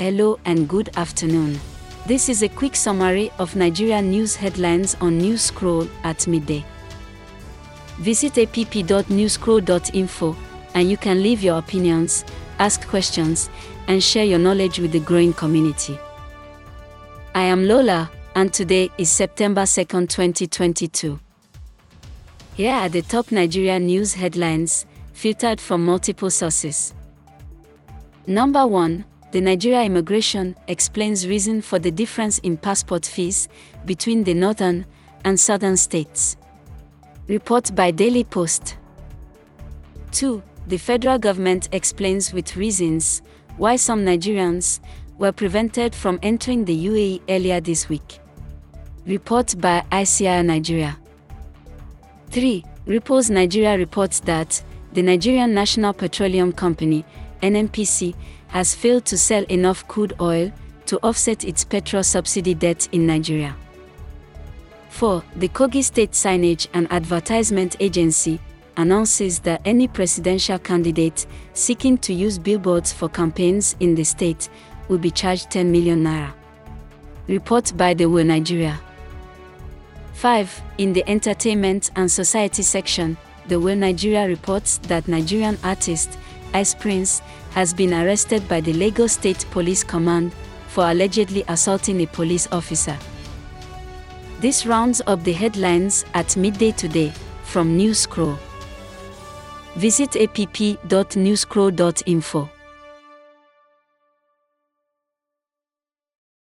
Hello and good afternoon. This is a quick summary of Nigeria news headlines on News Scroll at midday. Visit app.newscroll.info and you can leave your opinions, ask questions, and share your knowledge with the growing community. I am Lola, and today is September 2nd, 2022. Here are the top Nigeria news headlines, filtered from multiple sources. Number 1 The Nigeria Immigration explains reason for the difference in passport fees between the northern and southern states. Report by Daily Post. 2. The federal government explains with reasons why some Nigerians were prevented from entering the UAE earlier this week. Report by ICIR Nigeria. 3. Ripples Nigeria reports that the Nigerian National Petroleum Company, NNPC, has failed to sell enough crude oil to offset its petrol subsidy debt in Nigeria. 4. The Kogi State Signage and Advertisement Agency announces that any presidential candidate seeking to use billboards for campaigns in the state will be charged 10 million naira. Report by the Will Nigeria. 5. In the Entertainment and Society section, the Will Nigeria reports that Nigerian artist Ice Prince has been arrested by the Lagos State Police Command for allegedly assaulting a police officer. This rounds up the headlines at midday today from News Scroll. Visit app.newscroll.info.